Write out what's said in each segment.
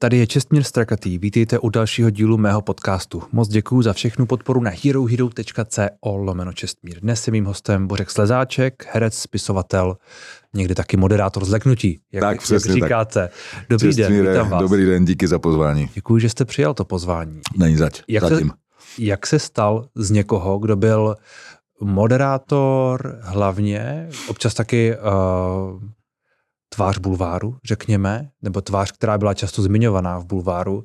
Tady je Čestmír Strakatý, vítejte u dalšího dílu mého podcastu. Moc děkuji za všechnu podporu na herohero.co lomeno Čestmír. Dnes je mým hostem Bořek Slezáček, herec, spisovatel, někdy taky moderátor zleknutí, jak, tak, jak přesně říkáte. Tak. Dobrý den, vítám vás. Dobrý den, díky za pozvání. Děkuji, že jste přijal to pozvání. Není zač, jak zatím. Se, jak se stal z někoho, kdo byl moderátor hlavně, občas taky uh, tvář bulváru, řekněme, nebo tvář, která byla často zmiňovaná v bulváru, uh,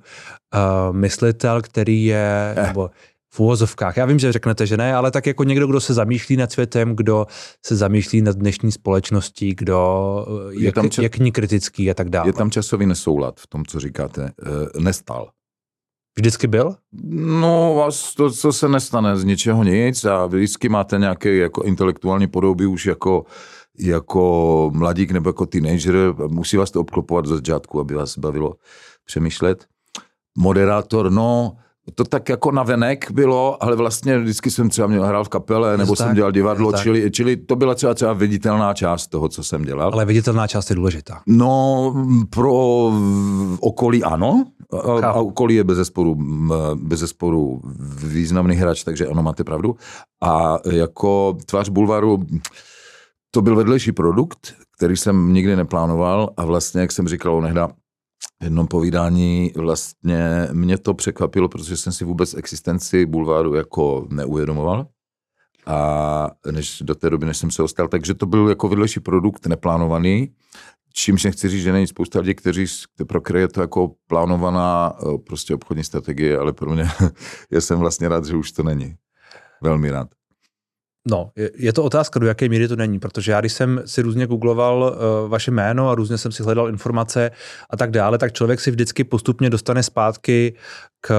myslitel, který je, eh. nebo v úvozovkách. Já vím, že řeknete, že ne, ale tak jako někdo, kdo se zamýšlí nad světem, kdo se zamýšlí nad dnešní společností, kdo je, je, tam čas, je k ní kritický a tak dále. Je tam časový nesoulad v tom, co říkáte. E, nestal. Vždycky byl? No, to, co se nestane z ničeho nic a vždycky máte nějaké jako intelektuální podoby už jako jako mladík nebo jako teenager, musí vás to obklopovat ze začátku, aby vás bavilo přemýšlet. Moderátor, no, to tak jako navenek bylo, ale vlastně vždycky jsem třeba měl hrál v kapele, nebo tak, jsem dělal divadlo, čili, čili to byla třeba třeba viditelná část toho, co jsem dělal. Ale viditelná část je důležitá. No, pro okolí ano, a, a okolí je bez zesporu, bez zesporu významný hráč, takže ano, máte pravdu. A jako tvář bulvaru, to byl vedlejší produkt, který jsem nikdy neplánoval a vlastně, jak jsem říkal, onehda v jednom povídání vlastně mě to překvapilo, protože jsem si vůbec existenci bulváru jako neuvědomoval a než do té doby, než jsem se ostal, takže to byl jako vedlejší produkt neplánovaný, čímž nechci říct, že není spousta lidí, kteří, pro je to jako plánovaná eh, prostě obchodní strategie, ale pro mě, já jsem vlastně rád, že už to není. Velmi rád. No, je, je to otázka, do jaké míry to není, protože já když jsem si různě googloval uh, vaše jméno a různě jsem si hledal informace a tak dále, tak člověk si vždycky postupně dostane zpátky k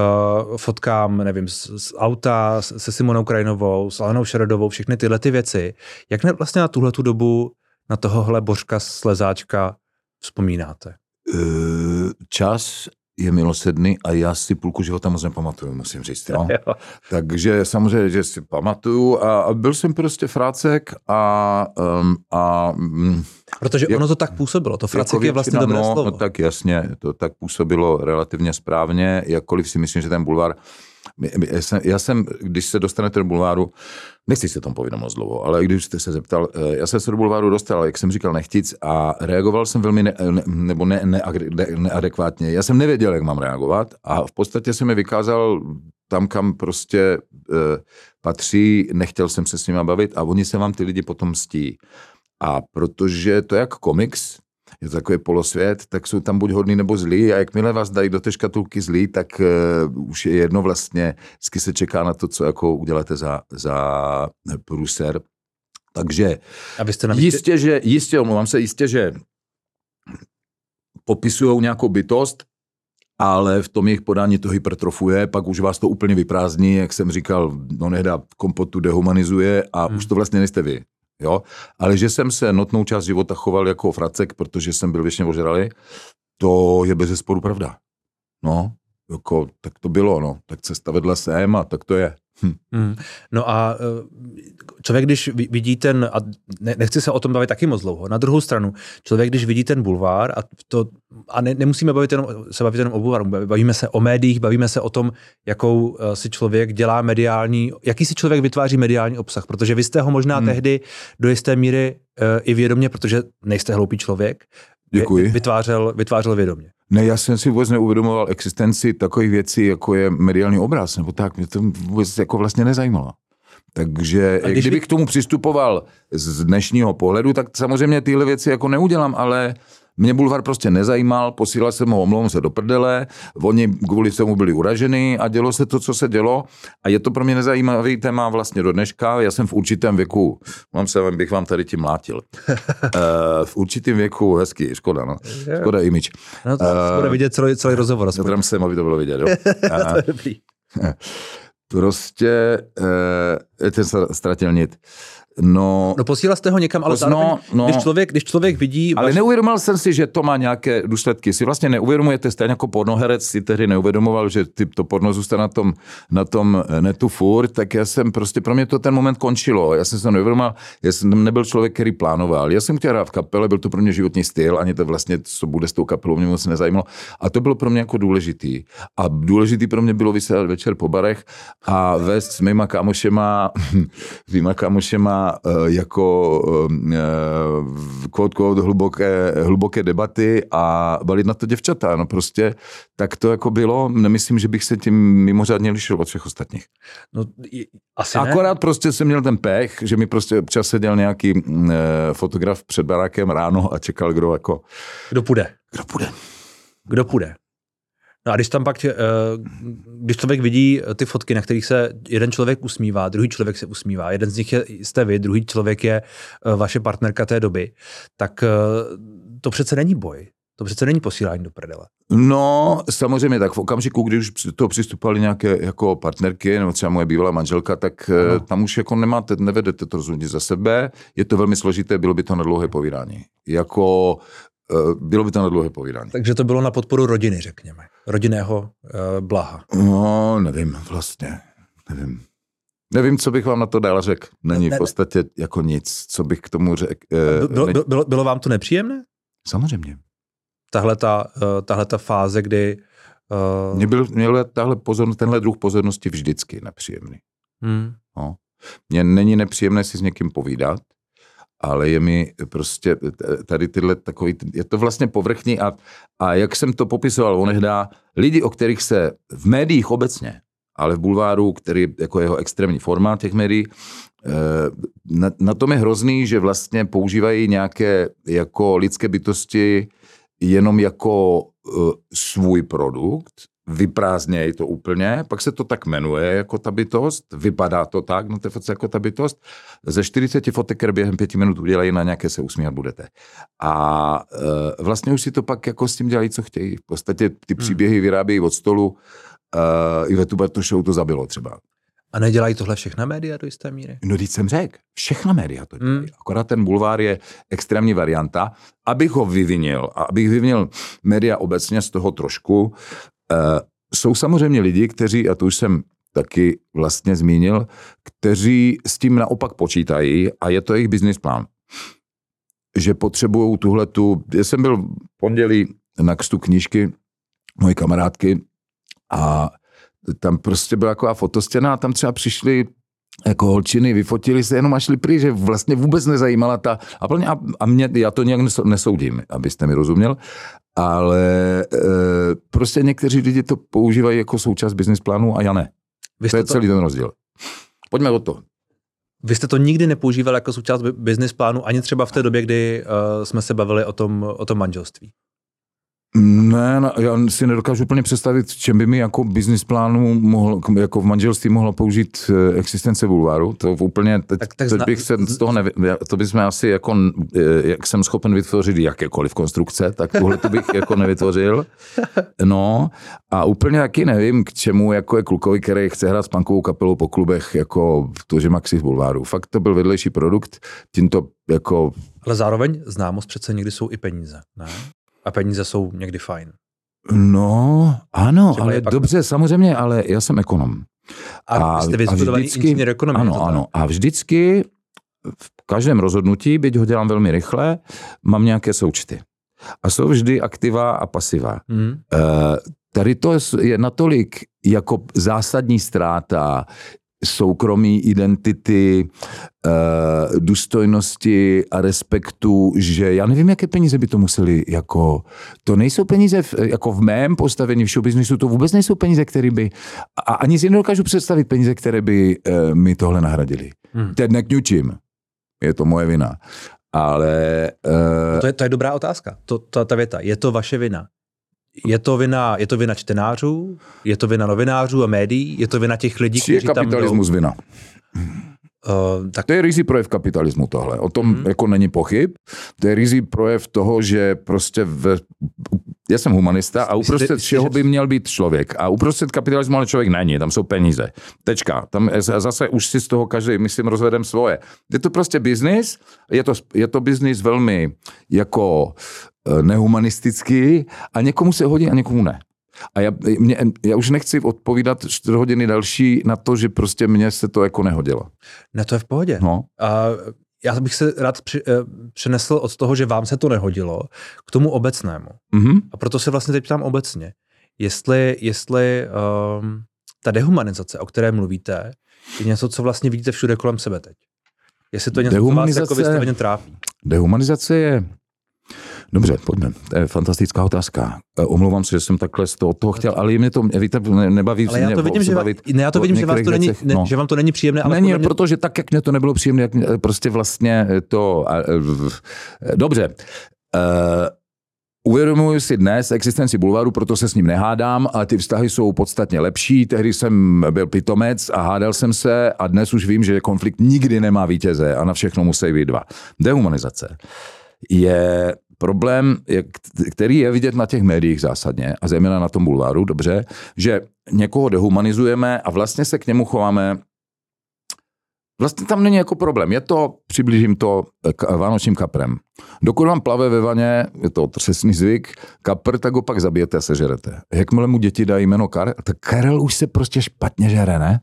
fotkám, nevím, z, z auta, se Simonou Krajinovou, s Alenou Šeredovou, všechny tyhle ty věci. Jak ne, vlastně na tuhle tu dobu, na tohohle Božka Slezáčka vzpomínáte? Uh, čas je milosedný a já si půlku života moc nepamatuju, musím říct. Jo? jo. Takže samozřejmě, že si pamatuju a, a byl jsem prostě frácek a... Um, a mm, Protože jak, ono to tak působilo, to fracek jako je vlastně dobré no, slovo. No, tak jasně, to tak působilo relativně správně, jakkoliv si myslím, že ten bulvár já jsem, já jsem, když se dostanete do bulváru, nechci se tam povědět moc dlouho, ale když jste se zeptal, eh, já jsem se do bulváru dostal, jak jsem říkal, nechtic a reagoval jsem velmi ne, ne, nebo ne, ne, ne, neadekvátně. Já jsem nevěděl, jak mám reagovat a v podstatě se mi vykázal tam, kam prostě e, patří, nechtěl jsem se s nimi bavit a oni se vám ty lidi potom stí. A protože to je jak komiks, je to takový polosvět, tak jsou tam buď hodný nebo zlí a jakmile vás dají do té škatulky zlí, tak uh, už je jedno vlastně, vždycky se čeká na to, co jako uděláte za, za průser. Takže Abyste nám jistě, že, jistě, omlouvám se, jistě, že popisují nějakou bytost, ale v tom jejich podání to hypertrofuje, pak už vás to úplně vyprázdní, jak jsem říkal, no nehda kompotu dehumanizuje a hmm. už to vlastně nejste vy. Jo? Ale že jsem se notnou část života choval jako fracek, protože jsem byl věčně ožralý, to je bez zesporu pravda. No, jako, tak to bylo, no. Tak cesta vedle sem a tak to je. Hm. Hmm. No a eh, člověk, když vidí ten, a nechci se o tom bavit taky moc dlouho, na druhou stranu, člověk, když vidí ten bulvár, a, to, a ne, nemusíme bavit jenom, se bavit jenom o bulváru, bavíme se o médiích, bavíme se o tom, jakou eh, si člověk dělá mediální, jaký si člověk vytváří mediální obsah, protože vy jste ho možná hmm. tehdy do jisté míry uh, i vědomě, protože nejste hloupý člověk, Děkuji. Vytvářel, vytvářel vědomě. Ne, já jsem si vůbec neuvědomoval existenci takových věcí, jako je mediální obraz, nebo tak, mě to vůbec jako vlastně nezajímalo. Takže když kdybych by... k tomu přistupoval z dnešního pohledu, tak samozřejmě tyhle věci jako neudělám, ale mě bulvar prostě nezajímal, posílal jsem ho, omlouvám se do prdele, oni kvůli tomu byli uraženi a dělo se to, co se dělo a je to pro mě nezajímavý téma vlastně do dneška. Já jsem v určitém věku, mám se, bych vám tady tím mlátil, uh, v určitém věku, hezký, škoda, no, škoda image. No to uh, vidět celý, celý rozhovor. Aspoň. jsem, aby to bylo vidět, jo. to je dobrý. prostě uh, ten ztratil nit. No, no posílal jste ho někam, ale no, zároveň, no, když, člověk, když člověk vidí... Ale vaš... neuvědomil jsem si, že to má nějaké důsledky. Si vlastně neuvědomujete, stejně jako pornoherec si tehdy neuvědomoval, že ty, to porno zůstane na tom, na tom netu furt, tak já jsem prostě, pro mě to ten moment končilo. Já jsem se neuvědomil, já jsem nebyl člověk, který plánoval. Já jsem chtěl hrát v kapele, byl to pro mě životní styl, ani to vlastně, co bude s tou kapelou, mě moc nezajímalo. A to bylo pro mě jako důležitý. A důležitý pro mě bylo vysedat večer po barech a vést s mýma kámošema, mýma kámošema eh, jako quote, quote, hluboké, hluboké debaty a balit na to děvčata. No prostě tak to jako bylo. Nemyslím, že bych se tím mimořádně lišil od všech ostatních. No, asi Akorát ne. prostě jsem měl ten pech, že mi prostě občas seděl nějaký e, fotograf před barákem ráno a čekal, kdo jako... Kdo půjde. Kdo půjde. Kdo půjde. No a když tam pak, eh, když člověk vidí ty fotky, na kterých se jeden člověk usmívá, druhý člověk se usmívá, jeden z nich je, jste vy, druhý člověk je eh, vaše partnerka té doby, tak eh, to přece není boj. To přece není posílání do prdele. No, samozřejmě, tak v okamžiku, kdy už to přistupovali nějaké jako partnerky, nebo třeba moje bývalá manželka, tak no. tam už jako nemáte, nevedete to rozhodně za sebe. Je to velmi složité, bylo by to na dlouhé povídání. Jako bylo by to na dlouhé povídání. Takže to bylo na podporu rodiny, řekněme. Rodinného uh, blaha. No, nevím, vlastně. Nevím. Nevím, co bych vám na to dál řekl. Není ne, v podstatě jako nic, co bych k tomu řekl. Bylo, bylo, bylo, bylo vám to nepříjemné? Samozřejmě. Tahle ta, uh, tahle ta fáze, kdy... Uh... Mě byl, měl tahle pozor, tenhle druh pozornosti vždycky nepříjemný. Hmm. No. Mně není nepříjemné si s někým povídat, ale je mi prostě tady tyhle takový, je to vlastně povrchní a, a jak jsem to popisoval onehdá, lidi, o kterých se v médiích obecně, ale v bulváru, který jako jeho extrémní formát těch médií, eh, na, na tom je hrozný, že vlastně používají nějaké jako lidské bytosti jenom jako uh, svůj produkt vyprázdnějí to úplně, pak se to tak jmenuje jako ta bytost, vypadá to tak na té fotce jako ta bytost. Ze 40 fotek, které během pěti minut udělají, na nějaké se usmívat budete. A e, vlastně už si to pak jako s tím dělají, co chtějí. V podstatě ty hmm. příběhy vyrábějí od stolu, e, i ve tu show to zabilo třeba. A nedělají tohle všechna média do jisté míry? No, teď jsem řekl, všechna média to dělají. Hmm. Akorát ten bulvár je extrémní varianta. Abych ho vyvinil, a abych vyvinil média obecně z toho trošku, jsou samozřejmě lidi, kteří, a to už jsem taky vlastně zmínil, kteří s tím naopak počítají a je to jejich business plán. Že potřebují tuhle tu, já jsem byl v pondělí na kstu knížky mojí kamarádky a tam prostě byla taková fotostěna a tam třeba přišli jako holčiny, vyfotili se jenom a šli pryč, že vlastně vůbec nezajímala ta, a, plně, a, a mě, já to nějak nesoudím, abyste mi rozuměl, ale e, prostě někteří lidi to používají jako součást business plánu a já ne. Vy to je to... celý ten rozdíl. Pojďme o to. Vy jste to nikdy nepoužíval jako součást business plánu, ani třeba v té době, kdy uh, jsme se bavili o tom, o tom manželství? Ne, já si nedokážu úplně představit, čem by mi jako business plánu mohl, jako v manželství mohla použít eh, existence bulváru. To úplně, teď, tak, tak teď zna... bych se z toho nevě, to bychom asi jako, eh, jak jsem schopen vytvořit jakékoliv konstrukce, tak tohle to bych jako nevytvořil. No a úplně taky nevím, k čemu jako je klukovi, který chce hrát s punkovou kapelou po klubech, jako to, že Maxi v bulváru. Fakt to byl vedlejší produkt, tím to jako... Ale zároveň známost přece někdy jsou i peníze, ne? A peníze jsou někdy fajn. No, ano, Třeba ale pak... dobře, samozřejmě, ale já jsem ekonom. A, a jste vystudovaný inženýr ekonomie. Ano, ano. A vždycky v každém rozhodnutí, byť ho dělám velmi rychle, mám nějaké součty. A jsou vždy aktiva a pasiva. Hmm. Uh, tady to je natolik jako zásadní ztráta soukromí, identity, uh, důstojnosti a respektu, že já nevím, jaké peníze by to museli jako, to nejsou peníze v, jako v mém postavení v showbiznisu, to vůbec nejsou peníze, které by, a ani si nedokážu představit peníze, které by uh, mi tohle nahradili. Hmm. Teď nekňučím, je to moje vina. Ale... Uh, to, je, to je dobrá otázka, to, ta, ta věta. Je to vaše vina? Je to vina, je to vina čtenářů, je to vina novinářů a médií, je to vina těch lidí, Či kteří je kapitalismus tam vina? Uh, tak... To je rizí projev kapitalismu tohle. O tom hmm. jako není pochyb. To je rizí projev toho, že prostě ve, já jsem humanista a uprostřed všeho by měl být člověk. A uprostřed kapitalismu ale člověk není, tam jsou peníze. Tečka. Tam zase už si z toho každý, myslím, rozvedem svoje. Je to prostě biznis, je to, je to biznis velmi jako eh, nehumanistický a někomu se hodí a někomu ne. A já, mě, já už nechci odpovídat 4 hodiny další na to, že prostě mně se to jako nehodilo. Ne, to je v pohodě. No. A já bych se rád při, eh, přenesl od toho, že vám se to nehodilo, k tomu obecnému. Mm-hmm. A proto se vlastně teď ptám obecně. Jestli, jestli um, ta dehumanizace, o které mluvíte, je něco, co vlastně vidíte všude kolem sebe teď. Jestli to je něco, co vás jako vystaveně trápí. Dehumanizace je Dobře, pojďme. To je fantastická otázka. E, omlouvám se, že jsem takhle z toho, toho chtěl, ale mě to, víte, nebaví ale já to vidím, že, bavit ne, já to vidím, že, vás to není, ne, no. že vám to není příjemné. Ale není, mě... protože tak, jak mě to nebylo příjemné, jak mě, prostě vlastně to... Dobře. Uvědomuji si dnes existenci bulvaru, proto se s ním nehádám, ale ty vztahy jsou podstatně lepší. Tehdy jsem byl pitomec a hádal jsem se a dnes už vím, že konflikt nikdy nemá vítěze a na všechno musí být dva. Dehumanizace je problém, který je vidět na těch médiích zásadně, a zejména na tom bulváru, dobře, že někoho dehumanizujeme a vlastně se k němu chováme Vlastně tam není jako problém. Je to, přiblížím to k vánočním kaprem. Dokud vám plave ve vaně, je to třesný zvyk, kapr, tak ho pak zabijete a sežerete. Jakmile mu děti dají jméno Karel, tak Karel už se prostě špatně žere, ne?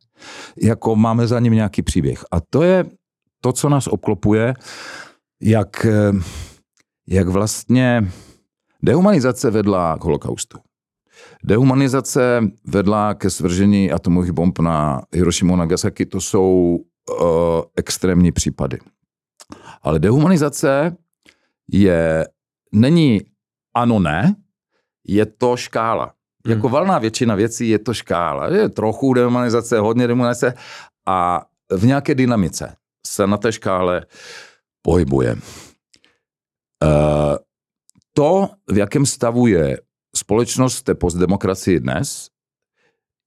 Jako máme za ním nějaký příběh. A to je to, co nás obklopuje, jak jak vlastně dehumanizace vedla k holokaustu. Dehumanizace vedla ke svržení atomových bomb na Hirošimu a Nagasaki. To jsou uh, extrémní případy. Ale dehumanizace je, není ano, ne, je to škála. Hmm. Jako valná většina věcí je to škála. Je trochu dehumanizace, hodně dehumanizace a v nějaké dynamice se na té škále pohybuje. Eh, to, v jakém stavu je společnost té postdemokracii dnes,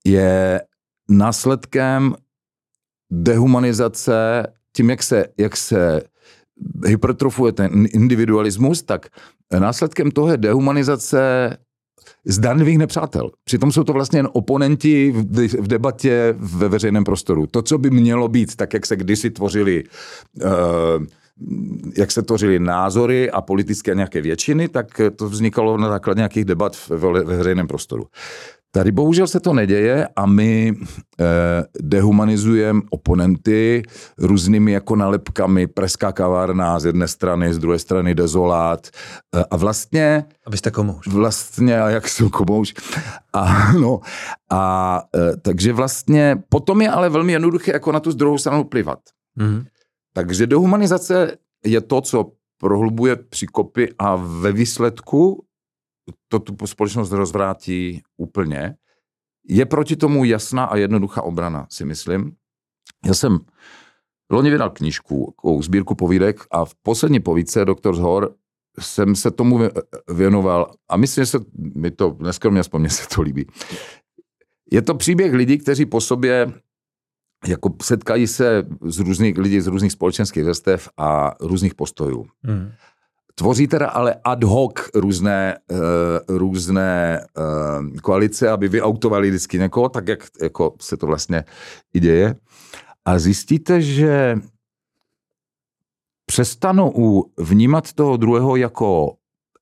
je následkem dehumanizace, tím, jak se, jak se hypertrofuje ten individualismus, tak následkem toho je dehumanizace zdanlivých nepřátel. Přitom jsou to vlastně jen oponenti v, debatě ve veřejném prostoru. To, co by mělo být, tak jak se kdysi tvořili uh, jak se tvořily názory a politické nějaké většiny, tak to vznikalo na základě nějakých debat ve veřejném prostoru. Tady bohužel se to neděje a my eh, dehumanizujeme oponenty různými jako nalepkami, preská kavárna z jedné strany, z druhé strany dezolát eh, a vlastně... A vy jste komouš. Vlastně, a jak jsem komouš. A, no, a eh, takže vlastně potom je ale velmi jednoduché jako na tu druhou stranu plivat. Mm-hmm. Takže dehumanizace je to, co prohlubuje příkopy a ve výsledku to tu společnost rozvrátí úplně. Je proti tomu jasná a jednoduchá obrana, si myslím. Já jsem loni vydal knížku, sbírku povídek a v poslední povídce Doktor Zhor jsem se tomu věnoval a myslím, že se mi to, dneska mě aspoň mě se to líbí. Je to příběh lidí, kteří po sobě jako setkají se z různých lidí z různých společenských vrstev a různých postojů. Hmm. Tvoří teda ale ad hoc různé, uh, různé uh, koalice, aby vyautovali vždycky někoho, tak jak jako se to vlastně i děje. A zjistíte, že přestanou vnímat toho druhého jako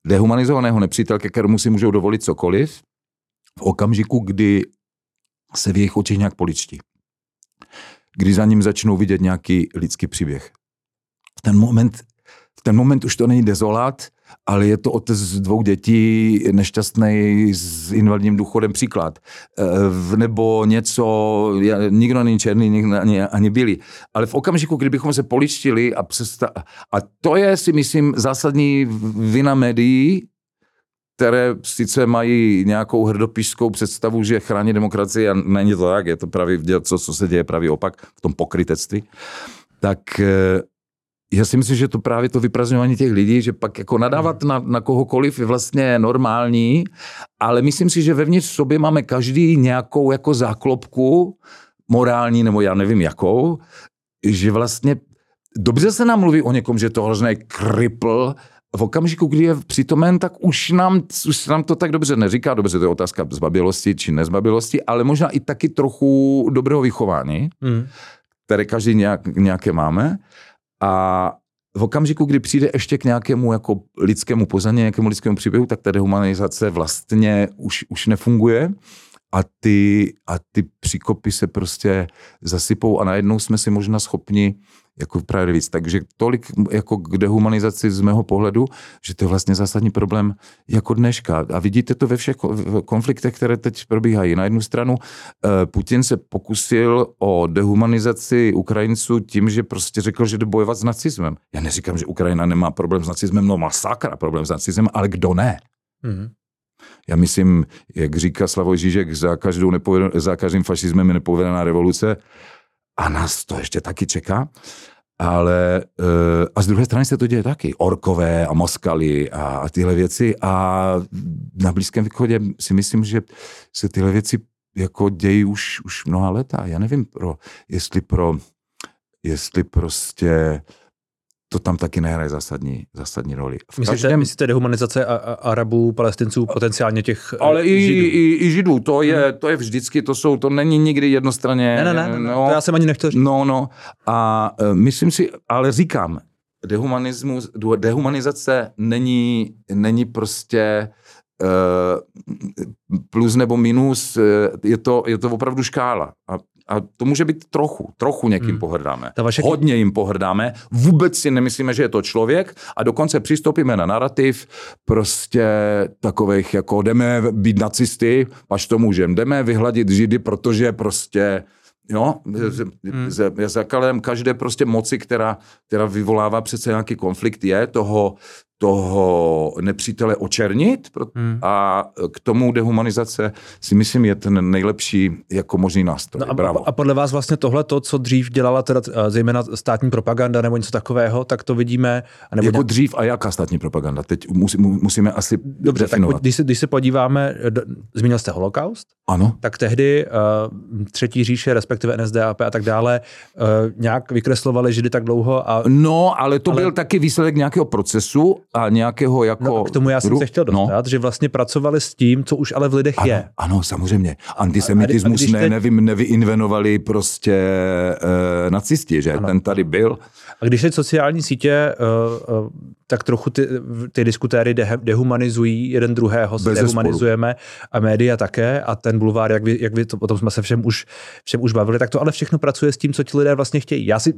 dehumanizovaného nepřítelke, kterému si můžou dovolit cokoliv, v okamžiku, kdy se v jejich očích nějak poličtí kdy za ním začnou vidět nějaký lidský příběh. V ten moment, v ten moment už to není dezolát, ale je to otec dvou dětí, nešťastný s invalidním důchodem příklad. E, nebo něco, nikdo není černý, nikdo ani, ani bílý. Ale v okamžiku, kdybychom se poličtili a přesta- a to je si myslím zásadní vina médií, které sice mají nějakou hrdopišskou představu, že chrání demokracii a není to tak, je to pravý, co, co se děje pravý opak v tom pokrytectví, tak eh, já si myslím, že to právě to vyprazňování těch lidí, že pak jako nadávat na, na kohokoliv je vlastně normální, ale myslím si, že vevnitř sobě máme každý nějakou jako záklopku morální, nebo já nevím jakou, že vlastně dobře se nám mluví o někom, že to hrozný kripl, v okamžiku, kdy je přítomen, tak už nám, už nám to tak dobře neříká. Dobře, to je otázka zbabilosti či nezbabilosti, ale možná i taky trochu dobrého vychování, mm. které každý nějak, nějaké máme. A v okamžiku, kdy přijde ještě k nějakému jako lidskému pozaně, nějakému lidskému příběhu, tak ta dehumanizace vlastně už, už nefunguje a ty, a ty příkopy se prostě zasypou a najednou jsme si možná schopni jako právě víc. Takže tolik jako k dehumanizaci z mého pohledu, že to je vlastně zásadní problém jako dneška. A vidíte to ve všech konfliktech, které teď probíhají. Na jednu stranu eh, Putin se pokusil o dehumanizaci Ukrajinců tím, že prostě řekl, že jde bojovat s nacismem. Já neříkám, že Ukrajina nemá problém s nacismem, no má sakra problém s nacismem, ale kdo ne? Mm-hmm. Já myslím, jak říká Slavoj Žižek, za, každou nepoveden, za každým fašismem je nepovedená revoluce a nás to ještě taky čeká. Ale eh, a z druhé strany se to děje taky. Orkové a Moskaly a, a tyhle věci. A na Blízkém východě si myslím, že se tyhle věci jako dějí už, už mnoha leta. Já nevím, pro, jestli pro jestli prostě to tam taky nehraje zásadní, zásadní roli. V myslíte, každém... myslíte dehumanizace a, a Arabů, Palestinců, potenciálně těch Ale i, židů? I, i Židů, to je, hmm. to je vždycky, to jsou, to není nikdy jednostranně. Ne, ne, ne, no, to já jsem ani nechtěl říct. No, no, a uh, myslím si, ale říkám, dehumanismus, dehumanizace není, není prostě uh, plus nebo minus, je to, je to opravdu škála. A a to může být trochu, trochu někým hmm. pohrdáme. Ta vaše... Hodně jim pohrdáme, vůbec si nemyslíme, že je to člověk a dokonce přistoupíme na narrativ prostě takových jako jdeme být nacisty, až to můžeme, jdeme vyhladit židy, protože prostě Jo, hmm. zakalem každé prostě moci, která, která vyvolává přece nějaký konflikt, je toho, toho nepřítele očernit hmm. a k tomu dehumanizace si myslím je ten nejlepší jako možný nástroj. No a, Bravo. a podle vás vlastně tohle, to, co dřív dělala teda eh, zejména státní propaganda nebo něco takového, tak to vidíme. Nebo jako nějak... dřív a jaká státní propaganda? Teď musí, musíme asi Dobře, definovat. tak když se, když se podíváme, zmínil jste holokaust? Ano. Tak tehdy uh, Třetí říše, respektive NSDAP a tak dále, uh, nějak vykreslovali Židy tak dlouho. A... No, ale to ale... byl taky výsledek nějakého procesu a nějakého jako... No a k tomu já jsem se chtěl no. dostat, no. že vlastně pracovali s tím, co už ale v lidech ano, je. Ano, samozřejmě. Antisemitismus a, a ne, teď... nevím, nevyinvenovali prostě e, nacisti, že ano. ten tady byl. A když je sociální sítě, uh, tak trochu ty, ty diskutéry de, dehumanizují jeden druhého, se dehumanizujeme a média také a ten bulvár, jak vy, jak vy to, o tom jsme se všem už, všem už bavili, tak to ale všechno pracuje s tím, co ti lidé vlastně chtějí. Já si,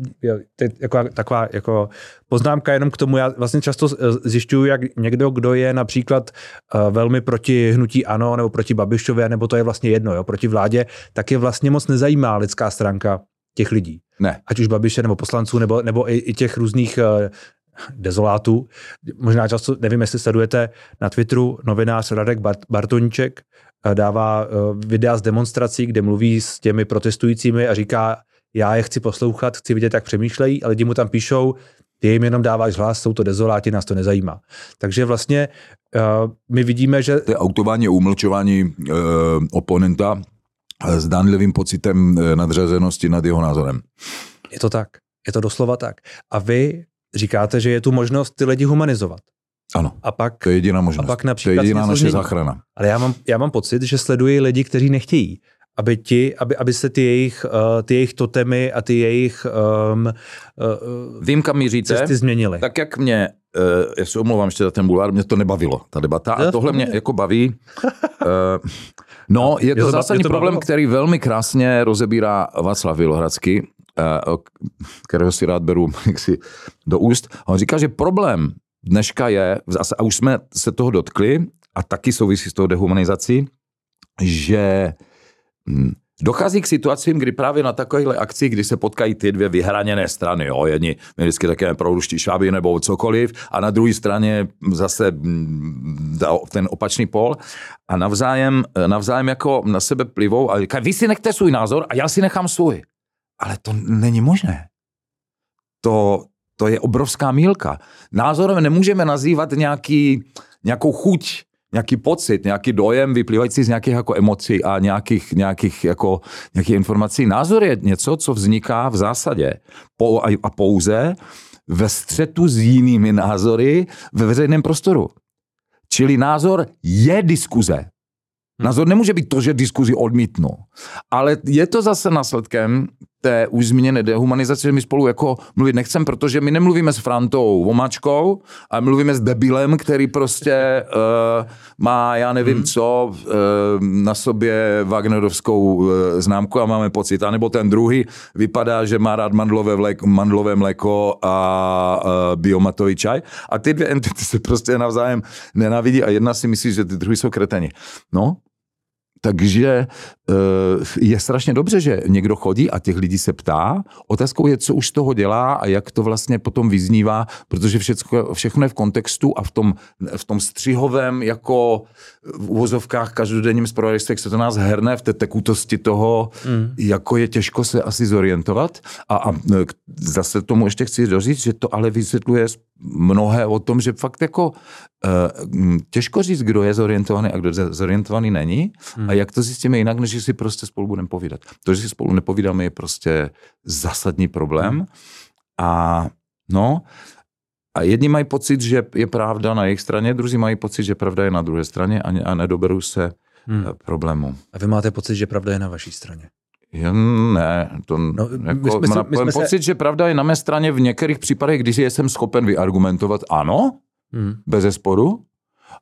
jako, taková jako poznámka jenom k tomu, já vlastně často zjišťuju, jak někdo, kdo je například uh, velmi proti hnutí ANO nebo proti Babišově, nebo to je vlastně jedno, jo, proti vládě, tak je vlastně moc nezajímá lidská stránka těch lidí. Ne. Ať už Babiše nebo poslanců, nebo, nebo i, i těch různých dezolátů. Možná často, nevím, jestli sledujete na Twitteru, novinář Radek Bart, Bartoníček eh, dává uh, videa z demonstrací, kde mluví s těmi protestujícími a říká, já je chci poslouchat, chci vidět, jak přemýšlejí a lidi mu tam píšou, ty jim jenom dáváš hlas, jsou to dezoláti, nás to nezajímá. Takže vlastně uh, my vidíme, že... To je autování umlčování uh, oponenta s dánlivým pocitem nadřazenosti nad jeho názorem. Je to tak. Je to doslova tak. A vy říkáte, že je tu možnost ty lidi humanizovat. Ano, a pak, to je jediná možnost. A pak například to je jediná naše záchrana. Ale já mám, já mám pocit, že sleduji lidi, kteří nechtějí, aby, ti, aby, aby se ty jejich, uh, ty jejich totemy a ty jejich um, uh, Vím, kam míříte, cesty změnily. Tak jak mě, uh, já se omlouvám ještě za ten bulvár, mě to nebavilo, ta debata, a tohle mě jako baví. uh, no, je to, je to zásadní je to problém, bavilo? který velmi krásně rozebírá Václav Vilohradský, kterého si rád beru jaksi do úst. On říká, že problém dneška je, a už jsme se toho dotkli, a taky souvisí s tou dehumanizací, že hm, Dochází k situacím, kdy právě na takovýchhle akcích, kdy se potkají ty dvě vyhraněné strany, jo, jedni vždycky také prouští šváby nebo cokoliv, a na druhé straně zase hm, ten opačný pol a navzájem, navzájem jako na sebe plivou a říkají, vy si nechte svůj názor a já si nechám svůj. Ale to není možné. To, to je obrovská mílka. Názorem nemůžeme nazývat nějaký, nějakou chuť, nějaký pocit, nějaký dojem vyplývající z nějakých jako emocí a nějakých, nějakých jako, nějakých informací. Názor je něco, co vzniká v zásadě po, a pouze ve střetu s jinými názory ve veřejném prostoru. Čili názor je diskuze. Názor nemůže být to, že diskuzi odmítnu. Ale je to zase následkem té už zmíněné dehumanizace, že my spolu jako mluvit nechcem, protože my nemluvíme s Frantou Vomačkou, ale mluvíme s debilem, který prostě uh, má, já nevím hmm. co, uh, na sobě Wagnerovskou uh, známku a máme pocit. A nebo ten druhý vypadá, že má rád mandlové, mléko, mandlové mléko a uh, biomatový čaj. A ty dvě entity se prostě navzájem nenávidí a jedna si myslí, že ty druhý jsou kreteni. No, takže eh, je strašně dobře, že někdo chodí a těch lidí se ptá. Otázkou je, co už z toho dělá a jak to vlastně potom vyznívá, protože všechno, všechno je v kontextu a v tom, v tom střihovém jako v uvozovkách každodenním zpravodajství, jak se to nás herne v té tekutosti toho, mm. jako je těžko se asi zorientovat. A, a zase tomu ještě chci doříct, že to ale vysvětluje mnohé o tom, že fakt jako uh, těžko říct, kdo je zorientovaný a kdo zorientovaný není hmm. a jak to zjistíme jinak, než si prostě spolu budeme povídat. To, že si spolu nepovídáme, je prostě zásadní problém a no, a jedni mají pocit, že je pravda na jejich straně, druzí mají pocit, že pravda je na druhé straně a, a nedoberou se hmm. problému. A vy máte pocit, že pravda je na vaší straně? Já ne, to no, jako, my jsme, my jsme pocit, se... že pravda je na mé straně v některých případech, když jsem schopen vyargumentovat ano, hmm. bez sporu,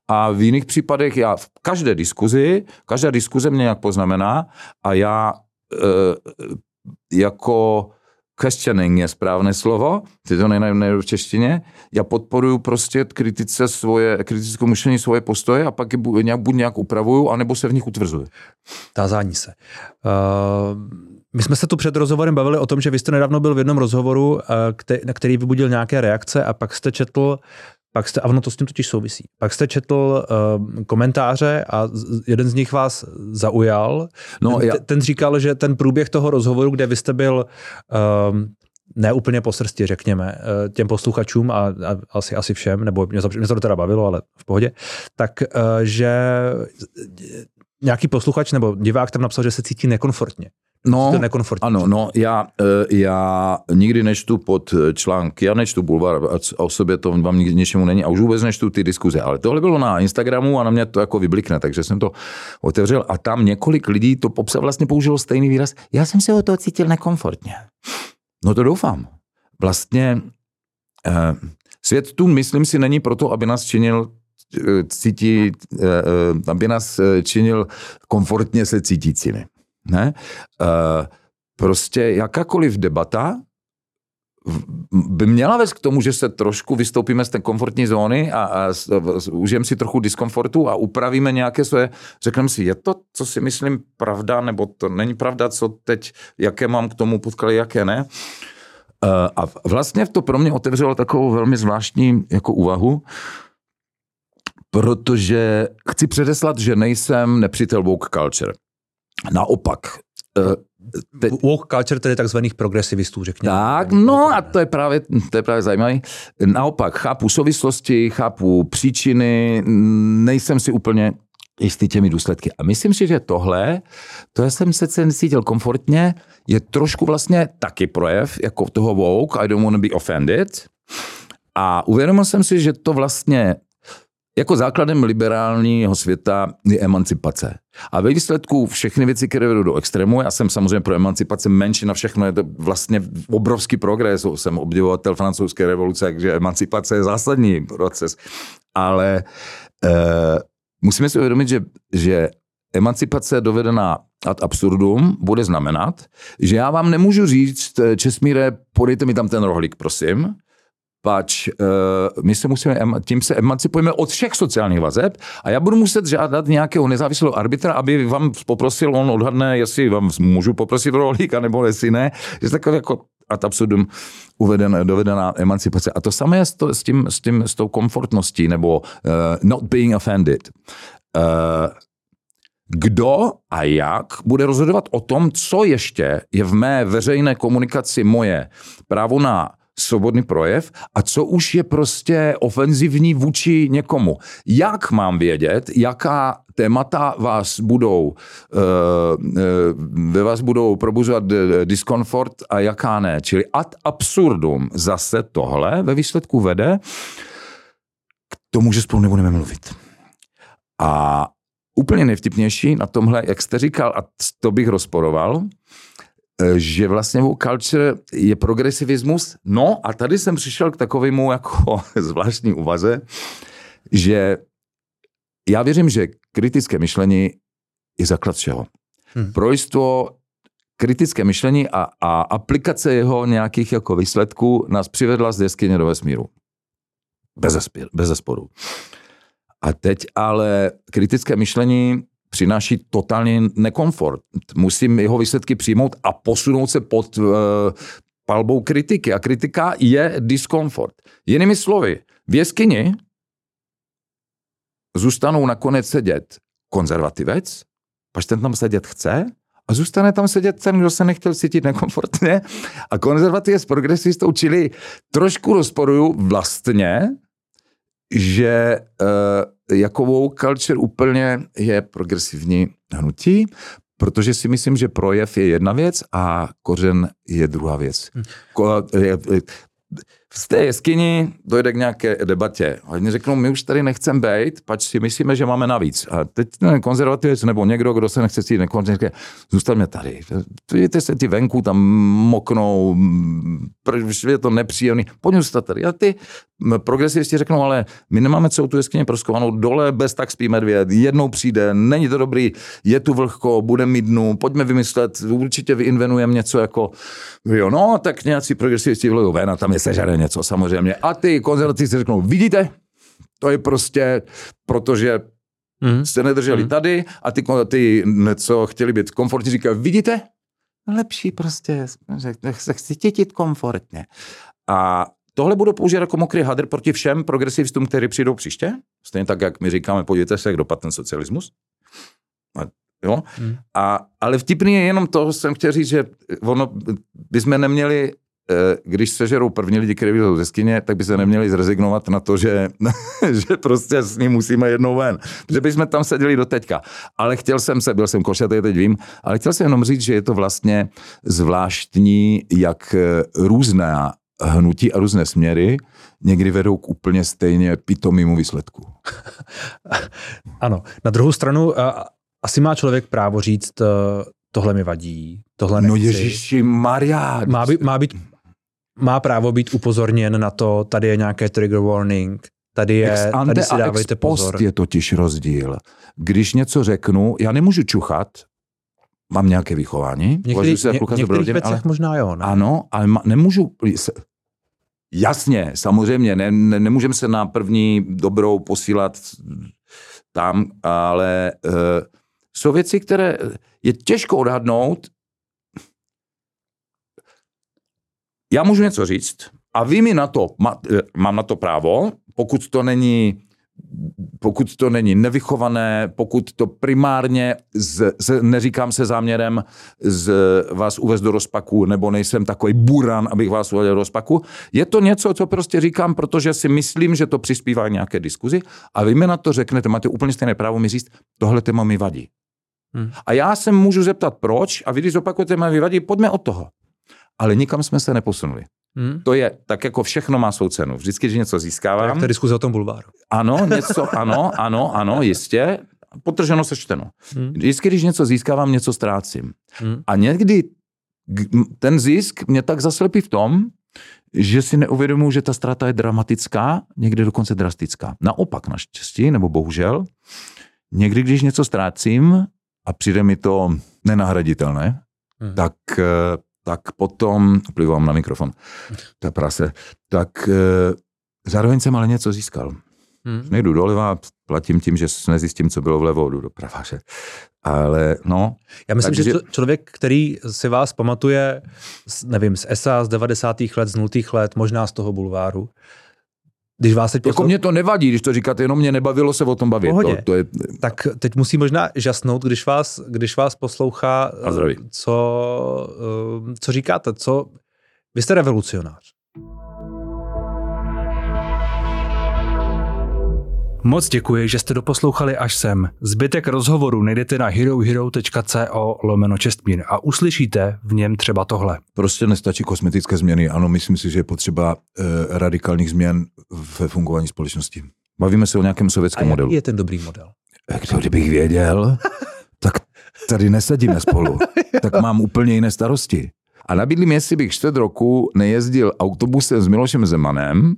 a v jiných případech já v každé diskuzi, každá diskuze mě nějak poznamená a já e, jako questioning je správné slovo, je to nejde v češtině, já podporuju prostě kritice svoje, kritickou myšlení svoje postoje a pak je nějak, buď nějak upravuju, anebo se v nich utvrzuju. Tázání se. Uh, my jsme se tu před rozhovorem bavili o tom, že vy jste nedávno byl v jednom rozhovoru, na který vybudil nějaké reakce a pak jste četl pak jste, a ono to s tím totiž souvisí. Pak jste četl uh, komentáře a jeden z nich vás zaujal. No, ten, já... ten říkal, že ten průběh toho rozhovoru, kde vy jste byl uh, ne úplně po srsti, řekněme, uh, těm posluchačům a, a asi, asi všem, nebo mě to, mě to teda bavilo, ale v pohodě, tak uh, že nějaký posluchač nebo divák tam napsal, že se cítí nekomfortně. No, ano, no, já, e, já nikdy nečtu pod články, já nečtu bulvar a o sobě to vám nikdy něčemu není a už vůbec nečtu ty diskuze, ale tohle bylo na Instagramu a na mě to jako vyblikne, takže jsem to otevřel a tam několik lidí to popsa vlastně použilo stejný výraz. Já jsem se o toho cítil nekomfortně. No to doufám. Vlastně eh, svět tu, myslím si, není proto, aby nás činil cítí, aby nás činil komfortně se cítícími. Ne? Prostě jakákoliv debata by měla vést k tomu, že se trošku vystoupíme z té komfortní zóny a, a užijeme si trochu diskomfortu a upravíme nějaké své, řekneme si, je to, co si myslím, pravda, nebo to není pravda, co teď, jaké mám k tomu podklady, jaké ne. A vlastně to pro mě otevřelo takovou velmi zvláštní jako úvahu, protože chci předeslat, že nejsem nepřítel woke culture. Naopak, eh, Te... Woke culture tedy takzvaných progresivistů, řekněme. Tak, no a to je právě, to je právě zajímavé. Naopak, chápu souvislosti, chápu příčiny, nejsem si úplně jistý těmi důsledky. A myslím si, že tohle, to jsem se cítil komfortně, je trošku vlastně taky projev jako toho woke, I don't want to be offended. A uvědomil jsem si, že to vlastně jako základem liberálního světa je emancipace. A ve výsledku všechny věci, které vedou do extrému, já jsem samozřejmě pro emancipaci menší na všechno, je to vlastně obrovský progres, jsem obdivovatel francouzské revoluce, takže emancipace je zásadní proces. Ale e, musíme si uvědomit, že, že emancipace dovedená ad absurdum bude znamenat, že já vám nemůžu říct, Česmíre, podejte mi tam ten rohlík, prosím, pač uh, my se musíme, tím se emancipujeme od všech sociálních vazeb a já budu muset žádat nějakého nezávislého arbitra, aby vám poprosil, on odhadne, jestli vám můžu poprosit rohlíka nebo jestli ne. Je takové jako ad absurdum uveden, dovedená emancipace. A to samé je s, to, s, tím, s, tím, s tou komfortností nebo uh, not being offended. Uh, kdo a jak bude rozhodovat o tom, co ještě je v mé veřejné komunikaci moje právo na svobodný projev a co už je prostě ofenzivní vůči někomu. Jak mám vědět, jaká témata vás budou, ve vás budou probuzovat diskomfort a jaká ne. Čili ad absurdum zase tohle ve výsledku vede k tomu, že spolu nebudeme mluvit. A úplně nejvtipnější na tomhle, jak jste říkal, a to bych rozporoval, eh, že vlastně woke culture je progresivismus. No a tady jsem přišel k takovému jako zvláštní uvaze, že já věřím, že kritické myšlení je základ všeho. Hmm. Projstvo kritické myšlení a, a aplikace jeho nějakých jako výsledků nás přivedla z jeskyně do vesmíru. Bez, zespěr, bez zesporu. A teď ale kritické myšlení přináší totální nekomfort. Musím jeho výsledky přijmout a posunout se pod uh, palbou kritiky. A kritika je diskomfort. Jinými slovy, v jeskyni zůstanou nakonec sedět konzervativec, pač ten tam sedět chce, a zůstane tam sedět ten, kdo se nechtěl cítit nekomfortně. A konzervativec s progresivistou, čili trošku rozporuju vlastně že uh, jako woke culture úplně je progresivní hnutí, protože si myslím, že projev je jedna věc a kořen je druhá věc. Hmm. Ko, je, v té jeskyni dojde k nějaké debatě. Oni řeknou, my už tady nechceme být, pač si myslíme, že máme navíc. A teď ten konzervativec nebo někdo, kdo se nechce cítit nekonzervativně, zůstaňme tady. Vidíte se ty venku tam moknou, je to nepříjemný, pojďme zůstat tady. A ty progresivisti řeknou, ale my nemáme celou tu jeskyni proskovanou, dole bez tak spí medvěd, jednou přijde, není to dobrý, je tu vlhko, bude mít dnu, pojďme vymyslet, určitě vyinvenujeme něco jako, jo, no, tak nějací progresivisti vlejí ven a tam je sežarený něco samozřejmě. A ty konzervativci řeknou, vidíte, to je prostě, protože mm. se nedrželi mm. tady a ty, ty, co chtěli být komfortní, říkají, vidíte, lepší prostě, se chci cítit komfortně. A tohle budu používat jako mokrý hadr proti všem progresivistům, kteří přijdou příště. Stejně tak, jak my říkáme, podívejte se, jak dopadl ten socialismus. A, jo? Hmm. A, ale vtipný je jenom to, jsem chtěl říct, že ono, bychom neměli když sežerou první lidi, kteří vyjdou ze skyně, tak by se neměli zrezignovat na to, že, že prostě s ním musíme jednou ven. Že bychom tam seděli do teďka. Ale chtěl jsem se, byl jsem košatý, teď vím, ale chtěl jsem jenom říct, že je to vlastně zvláštní, jak eh, různé hnutí a různé směry někdy vedou k úplně stejně pitomímu výsledku. ano. Na druhou stranu, asi má člověk právo říct, eh, tohle mi vadí, tohle no nechci. No Ježíši Maria. Má být, má být má právo být upozorněn na to, tady je nějaké trigger warning, tady je, ex ante tady si dávejte a ex post pozor. je totiž rozdíl. Když něco řeknu, já nemůžu čuchat, mám nějaké vychování. Některý, se ně, některých věcech ale, možná jo. Ne? Ano, ale ma, nemůžu, jasně, samozřejmě, ne, ne, nemůžeme se na první dobrou posílat tam, ale uh, jsou věci, které je těžko odhadnout, já můžu něco říct a vy mi na to, má, eh, mám na to právo, pokud to není pokud to není nevychované, pokud to primárně, z, z, neříkám se záměrem z vás uvést do rozpaku, nebo nejsem takový buran, abych vás uvedl do rozpaku, je to něco, co prostě říkám, protože si myslím, že to přispívá k nějaké diskuzi a vy mi na to řeknete, máte úplně stejné právo mi říct, tohle téma mi vadí. Hmm. A já se můžu zeptat, proč, a vy, když opakujete, mi vadí, pojďme od toho ale nikam jsme se neposunuli. Hmm. To je, tak jako všechno má svou cenu. Vždycky, když něco získávám. To je diskuze o tom bulváru. Ano, něco, ano, ano, ano, jistě. Potrženo sečteno. Hmm. Vždycky, když něco získávám, něco ztrácím. Hmm. A někdy ten zisk mě tak zaslepí v tom, že si neuvědomuji, že ta ztráta je dramatická, někdy dokonce drastická. Naopak, naštěstí, nebo bohužel, někdy, když něco ztrácím a přijde mi to nenahraditelné, hmm. tak eh, tak potom, plivám na mikrofon, ta prase, tak e, zároveň jsem ale něco získal. Hmm. Nejdu doleva, platím tím, že nezjistím, co bylo vlevo, jdu doprava. Že? Ale no. Já myslím, takže... že člověk, který si vás pamatuje, nevím, z SA z 90. let, z 0. let, možná z toho bulváru, když vás teď jako poslou... mě to nevadí, když to říkáte, jenom mě nebavilo se o tom bavit. To, to je... Tak teď musí možná žasnout, když vás, když vás poslouchá, co, eh, co říkáte, co... Vy jste revolucionář. Moc děkuji, že jste doposlouchali až sem. Zbytek rozhovoru najdete na herohero.co lomeno čestmír a uslyšíte v něm třeba tohle. Prostě nestačí kosmetické změny. Ano, myslím si, že je potřeba eh, radikálních změn ve fungování společnosti. Bavíme se o nějakém sovětském A modelu. jaký je ten dobrý model? Kdo kdybych věděl, tak tady nesedíme spolu. tak mám úplně jiné starosti. A nabídli mi, jestli bych čtvrt roku nejezdil autobusem s Milošem Zemanem,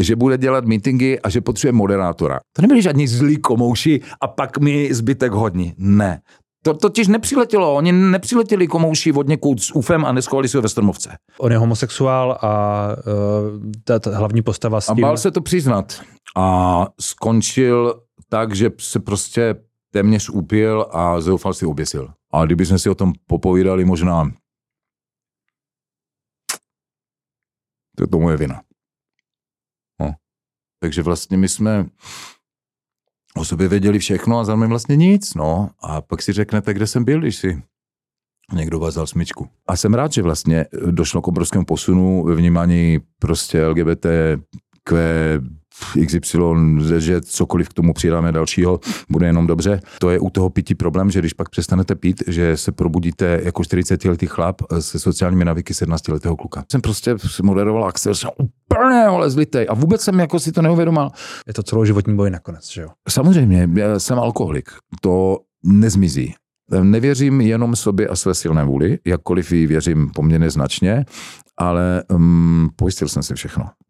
že bude dělat meetingy a že potřebuje moderátora. To nebyli žádní zlí komouši a pak mi zbytek hodní. Ne. To totiž nepřiletělo. Oni nepřiletěli komouši od někud s UFem a neschovali se ho ve Strmovce. On je homosexuál a uh, ta, ta hlavní postava s A tím... bál se to přiznat. A skončil tak, že se prostě téměř upil a zoufal si oběsil. A kdyby jsme si o tom popovídali, možná to je to moje vina. Takže vlastně my jsme o sobě věděli všechno a za mě vlastně nic. No. A pak si řeknete, kde jsem byl, když si někdo vázal smyčku. A jsem rád, že vlastně došlo k obrovskému posunu ve vnímání prostě LGBT, XY, že cokoliv k tomu přidáme dalšího, bude jenom dobře. To je u toho pití problém, že když pak přestanete pít, že se probudíte jako 40-letý chlap se sociálními navyky 17-letého kluka. Jsem prostě moderoval akce, jsem úplně ale zlitej a vůbec jsem jako si to neuvědomal. Je to celoživotní boj nakonec, že jo? Samozřejmě, já jsem alkoholik. To nezmizí. Nevěřím jenom sobě a své silné vůli, jakkoliv ji věřím poměrně značně, ale um, pojistil jsem si všechno.